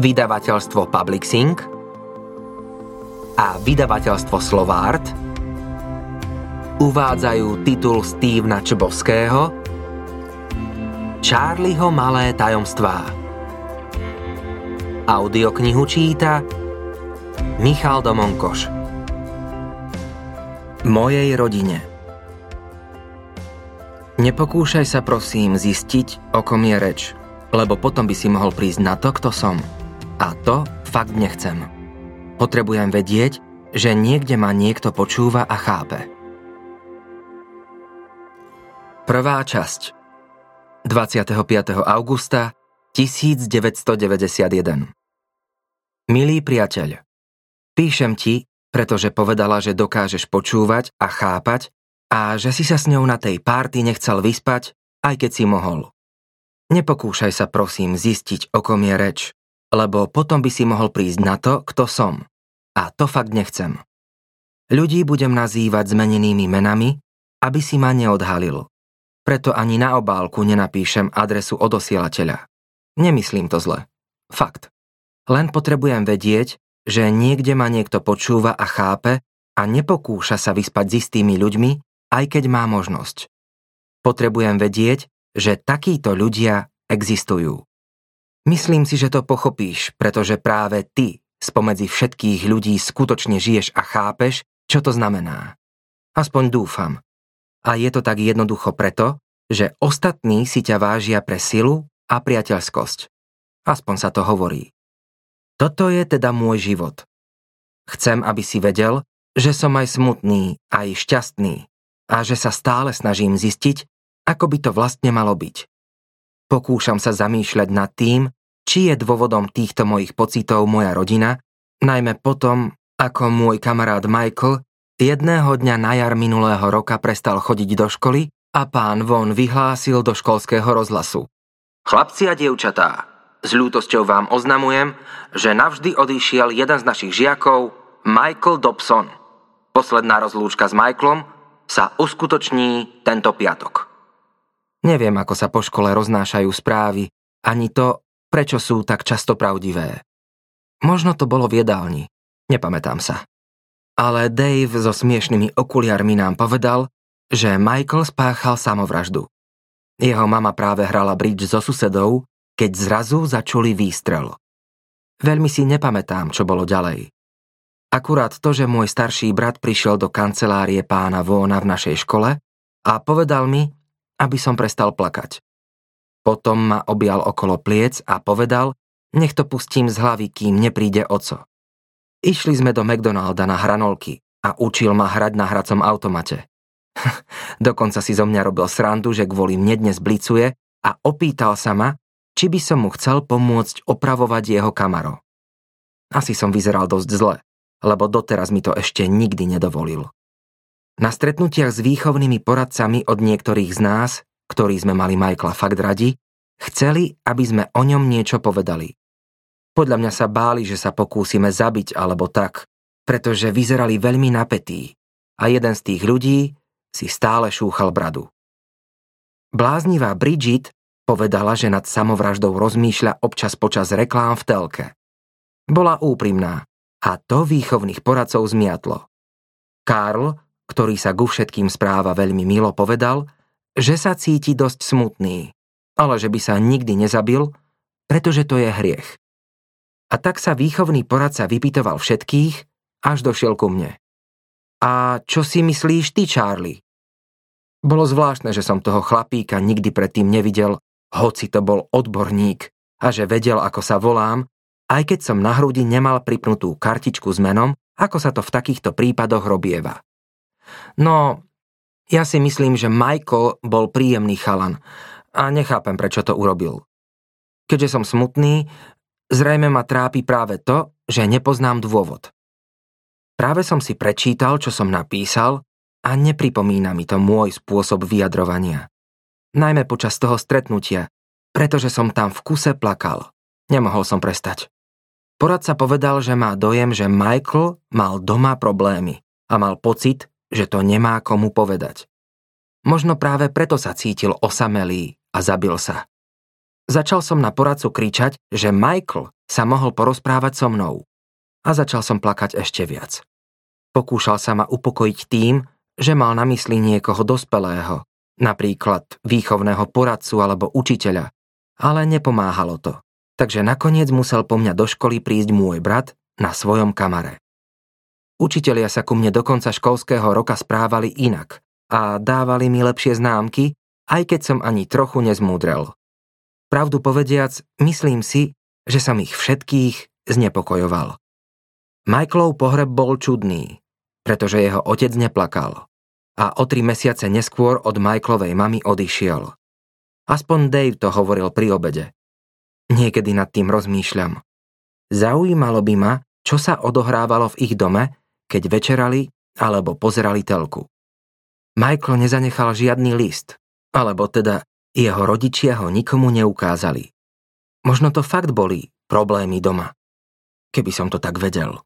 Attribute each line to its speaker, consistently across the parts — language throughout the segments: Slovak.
Speaker 1: vydavateľstvo Publixing a vydavateľstvo Slovart uvádzajú titul Stevena Čbovského Charlieho malé tajomstvá. Audioknihu číta Michal Domonkoš. Mojej rodine Nepokúšaj sa prosím zistiť, o kom je reč, lebo potom by si mohol prísť na to, kto som. A to fakt nechcem. Potrebujem vedieť, že niekde ma niekto počúva a chápe. Prvá časť 25. augusta 1991 Milý priateľ, píšem ti, pretože povedala, že dokážeš počúvať a chápať a že si sa s ňou na tej párty nechcel vyspať, aj keď si mohol. Nepokúšaj sa prosím zistiť, o kom je reč lebo potom by si mohol prísť na to, kto som. A to fakt nechcem. Ľudí budem nazývať zmenenými menami, aby si ma neodhalil. Preto ani na obálku nenapíšem adresu odosielateľa. Nemyslím to zle. Fakt. Len potrebujem vedieť, že niekde ma niekto počúva a chápe a nepokúša sa vyspať s istými ľuďmi, aj keď má možnosť. Potrebujem vedieť, že takíto ľudia existujú. Myslím si, že to pochopíš, pretože práve ty spomedzi všetkých ľudí skutočne žiješ a chápeš, čo to znamená. Aspoň dúfam. A je to tak jednoducho preto, že ostatní si ťa vážia pre silu a priateľskosť. Aspoň sa to hovorí. Toto je teda môj život. Chcem, aby si vedel, že som aj smutný, aj šťastný a že sa stále snažím zistiť, ako by to vlastne malo byť. Pokúšam sa zamýšľať nad tým, či je dôvodom týchto mojich pocitov moja rodina, najmä potom, ako môj kamarát Michael jedného dňa na jar minulého roka prestal chodiť do školy a pán Von vyhlásil do školského rozhlasu. Chlapci a dievčatá, s ľútosťou vám oznamujem, že navždy odišiel jeden z našich žiakov, Michael Dobson. Posledná rozlúčka s Michaelom sa uskutoční tento piatok. Neviem, ako sa po škole roznášajú správy, ani to, prečo sú tak často pravdivé. Možno to bolo v jedálni, nepamätám sa. Ale Dave so smiešnými okuliarmi nám povedal, že Michael spáchal samovraždu. Jeho mama práve hrala bridge so susedou, keď zrazu začuli výstrel. Veľmi si nepamätám, čo bolo ďalej. Akurát to, že môj starší brat prišiel do kancelárie pána Vóna v našej škole a povedal mi, aby som prestal plakať. Potom ma objal okolo pliec a povedal, nech to pustím z hlavy, kým nepríde oco. Išli sme do McDonalda na hranolky a učil ma hrať na hracom automate. Dokonca si zo mňa robil srandu, že kvôli mne dnes blicuje a opýtal sa ma, či by som mu chcel pomôcť opravovať jeho kamaro. Asi som vyzeral dosť zle, lebo doteraz mi to ešte nikdy nedovolil. Na stretnutiach s výchovnými poradcami od niektorých z nás, ktorí sme mali Michaela fakt radi, chceli, aby sme o ňom niečo povedali. Podľa mňa sa báli, že sa pokúsime zabiť alebo tak, pretože vyzerali veľmi napätí a jeden z tých ľudí si stále šúchal bradu. Bláznivá Bridget povedala, že nad samovraždou rozmýšľa občas počas reklám v telke. Bola úprimná a to výchovných poradcov zmiatlo. Karl ktorý sa ku všetkým správa veľmi milo, povedal, že sa cíti dosť smutný, ale že by sa nikdy nezabil, pretože to je hriech. A tak sa výchovný poradca vypytoval všetkých, až došiel ku mne. A čo si myslíš ty, Charlie? Bolo zvláštne, že som toho chlapíka nikdy predtým nevidel, hoci to bol odborník a že vedel, ako sa volám, aj keď som na hrudi nemal pripnutú kartičku s menom, ako sa to v takýchto prípadoch robieva. No, ja si myslím, že Michael bol príjemný chalan a nechápem, prečo to urobil. Keďže som smutný, zrejme ma trápi práve to, že nepoznám dôvod. Práve som si prečítal, čo som napísal a nepripomína mi to môj spôsob vyjadrovania. Najmä počas toho stretnutia, pretože som tam v kuse plakal. Nemohol som prestať. Poradca povedal, že má dojem, že Michael mal doma problémy a mal pocit, že to nemá komu povedať. Možno práve preto sa cítil osamelý a zabil sa. Začal som na poradcu kričať, že Michael sa mohol porozprávať so mnou. A začal som plakať ešte viac. Pokúšal sa ma upokojiť tým, že mal na mysli niekoho dospelého, napríklad výchovného poradcu alebo učiteľa, ale nepomáhalo to. Takže nakoniec musel po mňa do školy prísť môj brat na svojom kamare. Učitelia sa ku mne do konca školského roka správali inak a dávali mi lepšie známky, aj keď som ani trochu nezmúdrel. Pravdu povediac, myslím si, že som ich všetkých znepokojoval. Michaelov pohreb bol čudný, pretože jeho otec neplakal a o tri mesiace neskôr od Michaelovej mamy odišiel. Aspoň Dave to hovoril pri obede. Niekedy nad tým rozmýšľam. Zaujímalo by ma, čo sa odohrávalo v ich dome, keď večerali alebo pozerali telku. Michael nezanechal žiadny list, alebo teda jeho rodičia ho nikomu neukázali. Možno to fakt boli problémy doma. Keby som to tak vedel.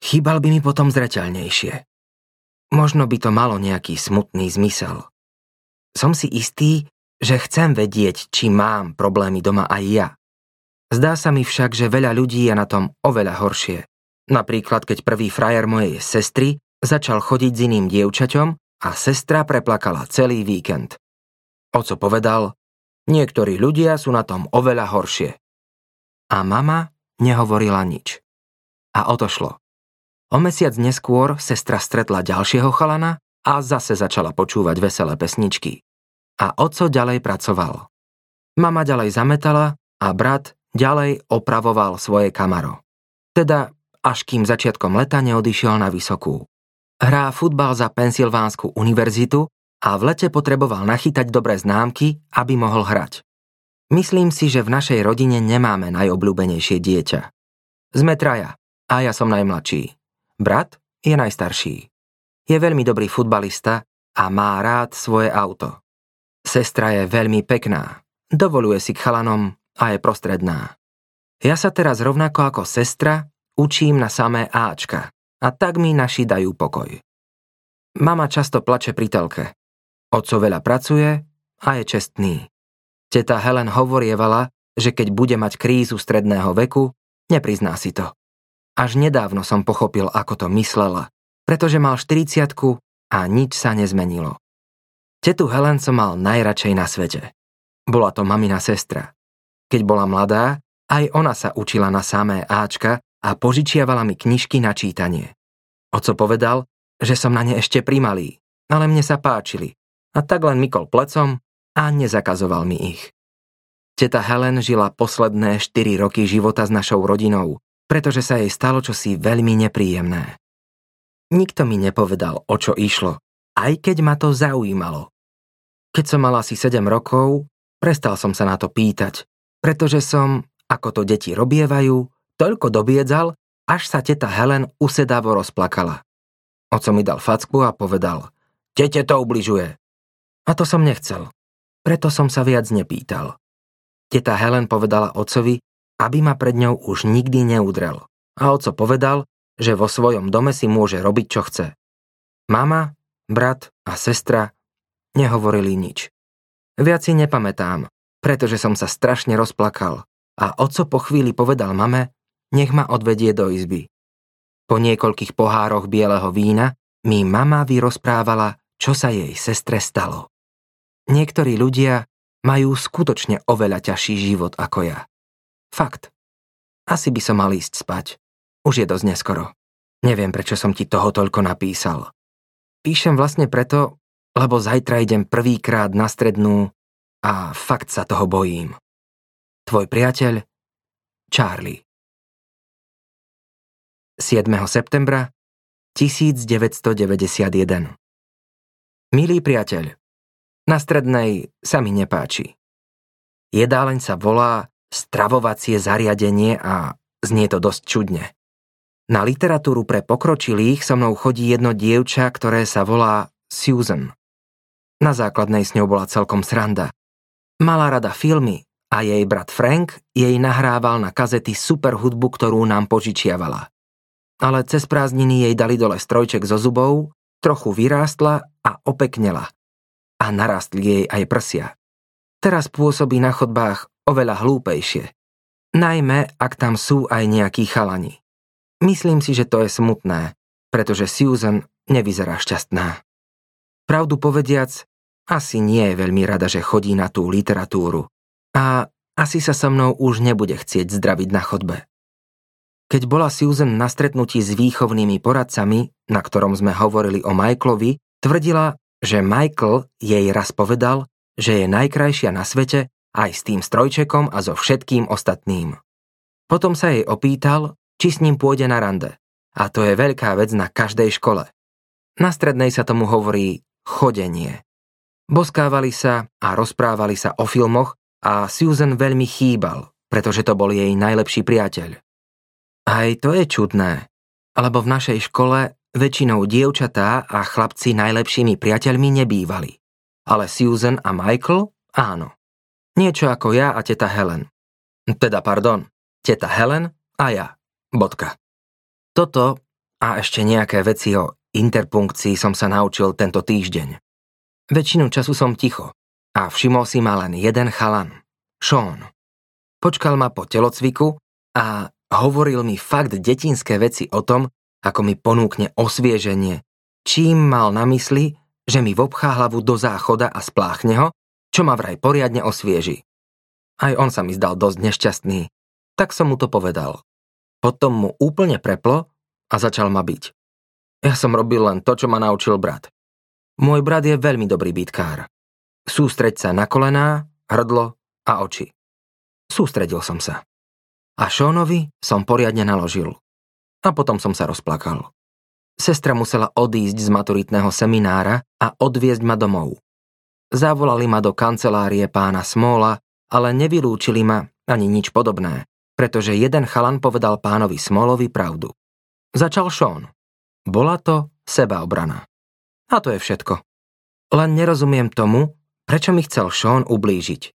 Speaker 1: Chýbal by mi potom zreteľnejšie. Možno by to malo nejaký smutný zmysel. Som si istý, že chcem vedieť, či mám problémy doma aj ja. Zdá sa mi však, že veľa ľudí je na tom oveľa horšie. Napríklad, keď prvý frajer mojej sestry začal chodiť s iným dievčaťom a sestra preplakala celý víkend. Oco povedal, niektorí ľudia sú na tom oveľa horšie. A mama nehovorila nič. A otošlo. O mesiac neskôr sestra stretla ďalšieho chalana a zase začala počúvať veselé pesničky. A oco ďalej pracoval. Mama ďalej zametala a brat ďalej opravoval svoje kamaro. Teda až kým začiatkom leta neodišiel na vysokú. Hrá futbal za Pensylvánsku univerzitu a v lete potreboval nachytať dobré známky, aby mohol hrať. Myslím si, že v našej rodine nemáme najobľúbenejšie dieťa. Sme traja a ja som najmladší. Brat je najstarší. Je veľmi dobrý futbalista a má rád svoje auto. Sestra je veľmi pekná, dovoluje si k chalanom a je prostredná. Ja sa teraz rovnako ako sestra učím na samé Ačka a tak mi naši dajú pokoj. Mama často plače pri telke. Oco veľa pracuje a je čestný. Teta Helen hovorievala, že keď bude mať krízu stredného veku, neprizná si to. Až nedávno som pochopil, ako to myslela, pretože mal 40 a nič sa nezmenilo. Tetu Helen som mal najradšej na svete. Bola to mamina sestra. Keď bola mladá, aj ona sa učila na samé Ačka a požičiavala mi knižky na čítanie. Oco povedal, že som na ne ešte primalý, ale mne sa páčili a tak len mykol plecom a nezakazoval mi ich. Teta Helen žila posledné 4 roky života s našou rodinou, pretože sa jej stalo čosi veľmi nepríjemné. Nikto mi nepovedal, o čo išlo, aj keď ma to zaujímalo. Keď som mal asi 7 rokov, prestal som sa na to pýtať, pretože som, ako to deti robievajú, Toľko dobiedzal, až sa teta Helen usedavo rozplakala. Oco mi dal facku a povedal, tete to ubližuje. A to som nechcel. Preto som sa viac nepýtal. Teta Helen povedala ocovi, aby ma pred ňou už nikdy neudrel. A oco povedal, že vo svojom dome si môže robiť, čo chce. Mama, brat a sestra nehovorili nič. Viac si nepamätám, pretože som sa strašne rozplakal a oco po chvíli povedal mame, nech ma odvedie do izby. Po niekoľkých pohároch bieleho vína mi mama vyrozprávala, čo sa jej sestre stalo. Niektorí ľudia majú skutočne oveľa ťažší život ako ja. Fakt. Asi by som mal ísť spať. Už je dosť neskoro. Neviem, prečo som ti toho toľko napísal. Píšem vlastne preto, lebo zajtra idem prvýkrát na strednú a fakt sa toho bojím. Tvoj priateľ Charlie. 7. septembra 1991 Milý priateľ, na strednej sa mi nepáči. Jedáleň sa volá stravovacie zariadenie a znie to dosť čudne. Na literatúru pre pokročilých so mnou chodí jedno dievča, ktoré sa volá Susan. Na základnej s ňou bola celkom sranda. Mala rada filmy a jej brat Frank jej nahrával na kazety super hudbu, ktorú nám požičiavala. ale cez prázdniny jej dali dole strojček zo zubov, trochu vyrástla a opeknela. A narastli jej aj prsia. Teraz pôsobí na chodbách oveľa hlúpejšie. Najmä, ak tam sú aj nejakí chalani. Myslím si, že to je smutné, pretože Susan nevyzerá šťastná. Pravdu povediac, asi nie je veľmi rada, že chodí na tú literatúru. A asi sa so mnou už nebude chcieť zdraviť na chodbe. Keď bola Susan na stretnutí s výchovnými poradcami, na ktorom sme hovorili o Michaelovi, tvrdila, že Michael jej raz povedal, že je najkrajšia na svete aj s tým strojčekom a so všetkým ostatným. Potom sa jej opýtal, či s ním pôjde na rande. A to je veľká vec na každej škole. Na strednej sa tomu hovorí chodenie. Boskávali sa a rozprávali sa o filmoch a Susan veľmi chýbal, pretože to bol jej najlepší priateľ. Aj to je čudné, lebo v našej škole väčšinou dievčatá a chlapci najlepšími priateľmi nebývali. Ale Susan a Michael áno. Niečo ako ja a teta Helen. Teda pardon, teta Helen a ja. Bodka. Toto a ešte nejaké veci o interpunkcii som sa naučil tento týždeň. Väčšinu času som ticho a všimol si ma len jeden chalan, Sean. Počkal ma po telocviku a hovoril mi fakt detinské veci o tom, ako mi ponúkne osvieženie, čím mal na mysli, že mi vobchá hlavu do záchoda a spláchne ho, čo ma vraj poriadne osvieži. Aj on sa mi zdal dosť nešťastný, tak som mu to povedal. Potom mu úplne preplo a začal ma byť. Ja som robil len to, čo ma naučil brat. Môj brat je veľmi dobrý bytkár. Sústreď sa na kolená, hrdlo a oči. Sústredil som sa. A Seanovi som poriadne naložil. A potom som sa rozplakal. Sestra musela odísť z maturitného seminára a odviezť ma domov. Zavolali ma do kancelárie pána Smola, ale nevylúčili ma ani nič podobné, pretože jeden chalan povedal pánovi Smolovi pravdu. Začal Sean. Bola to sebaobrana. A to je všetko. Len nerozumiem tomu, prečo mi chcel Sean ublížiť.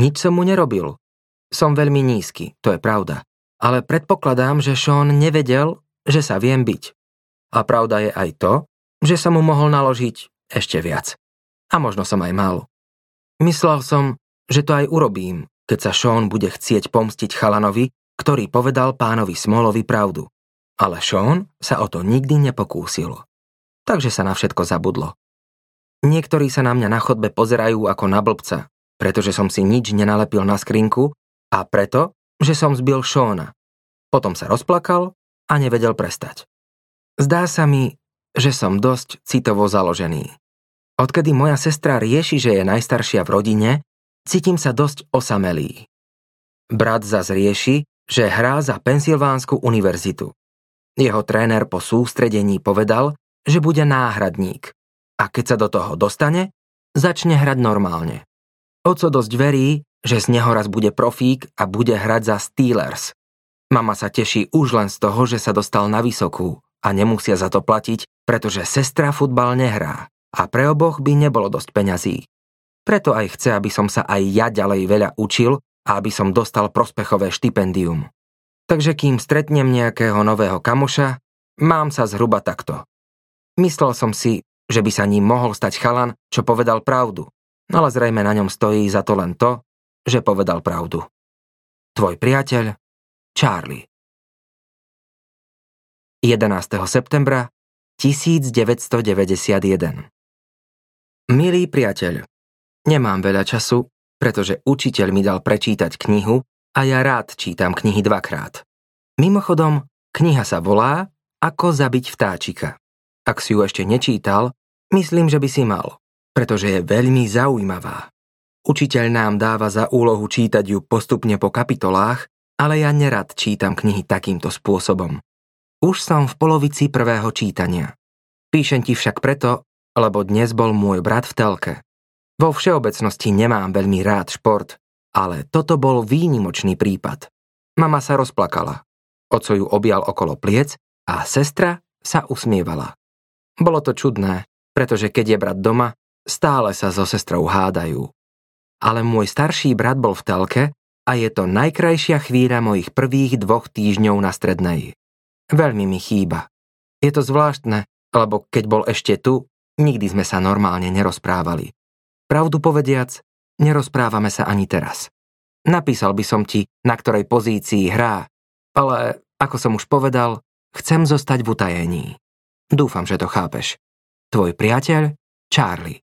Speaker 1: Nič som mu nerobil. Som veľmi nízky, to je pravda. Ale predpokladám, že Sean nevedel, že sa viem byť. A pravda je aj to, že som mu mohol naložiť ešte viac. A možno som aj mal. Myslel som, že to aj urobím, keď sa Sean bude chcieť pomstiť chalanovi, ktorý povedal pánovi Smolovi pravdu. Ale Sean sa o to nikdy nepokúsil takže sa na všetko zabudlo. Niektorí sa na mňa na chodbe pozerajú ako na blbca, pretože som si nič nenalepil na skrinku a preto, že som zbil Šóna. Potom sa rozplakal a nevedel prestať. Zdá sa mi, že som dosť citovo založený. Odkedy moja sestra rieši, že je najstaršia v rodine, cítim sa dosť osamelý. Brat zas rieši, že hrá za Pensylvánsku univerzitu. Jeho tréner po sústredení povedal, že bude náhradník a keď sa do toho dostane, začne hrať normálne. Oco dosť verí, že z neho raz bude profík a bude hrať za Steelers. Mama sa teší už len z toho, že sa dostal na vysokú a nemusia za to platiť, pretože sestra futbal nehrá a pre oboch by nebolo dosť peňazí. Preto aj chce, aby som sa aj ja ďalej veľa učil a aby som dostal prospechové štipendium. Takže kým stretnem nejakého nového kamoša, mám sa zhruba takto. Myslel som si, že by sa ním mohol stať chalan, čo povedal pravdu, ale zrejme na ňom stojí za to len to, že povedal pravdu. Tvoj priateľ, Charlie. 11. septembra 1991 Milý priateľ, nemám veľa času, pretože učiteľ mi dal prečítať knihu a ja rád čítam knihy dvakrát. Mimochodom, kniha sa volá Ako zabiť vtáčika. Ak si ju ešte nečítal, myslím, že by si mal, pretože je veľmi zaujímavá. Učiteľ nám dáva za úlohu čítať ju postupne po kapitolách, ale ja nerad čítam knihy takýmto spôsobom. Už som v polovici prvého čítania. Píšem ti však preto, lebo dnes bol môj brat v telke. Vo všeobecnosti nemám veľmi rád šport, ale toto bol výnimočný prípad. Mama sa rozplakala. Oco ju objal okolo pliec a sestra sa usmievala. Bolo to čudné, pretože keď je brat doma, stále sa so sestrou hádajú. Ale môj starší brat bol v telke a je to najkrajšia chvíľa mojich prvých dvoch týždňov na strednej. Veľmi mi chýba. Je to zvláštne, lebo keď bol ešte tu, nikdy sme sa normálne nerozprávali. Pravdu povediac, nerozprávame sa ani teraz. Napísal by som ti, na ktorej pozícii hrá, ale, ako som už povedal, chcem zostať v utajení. Dúfam, že to chápeš. Tvoj priateľ Charlie.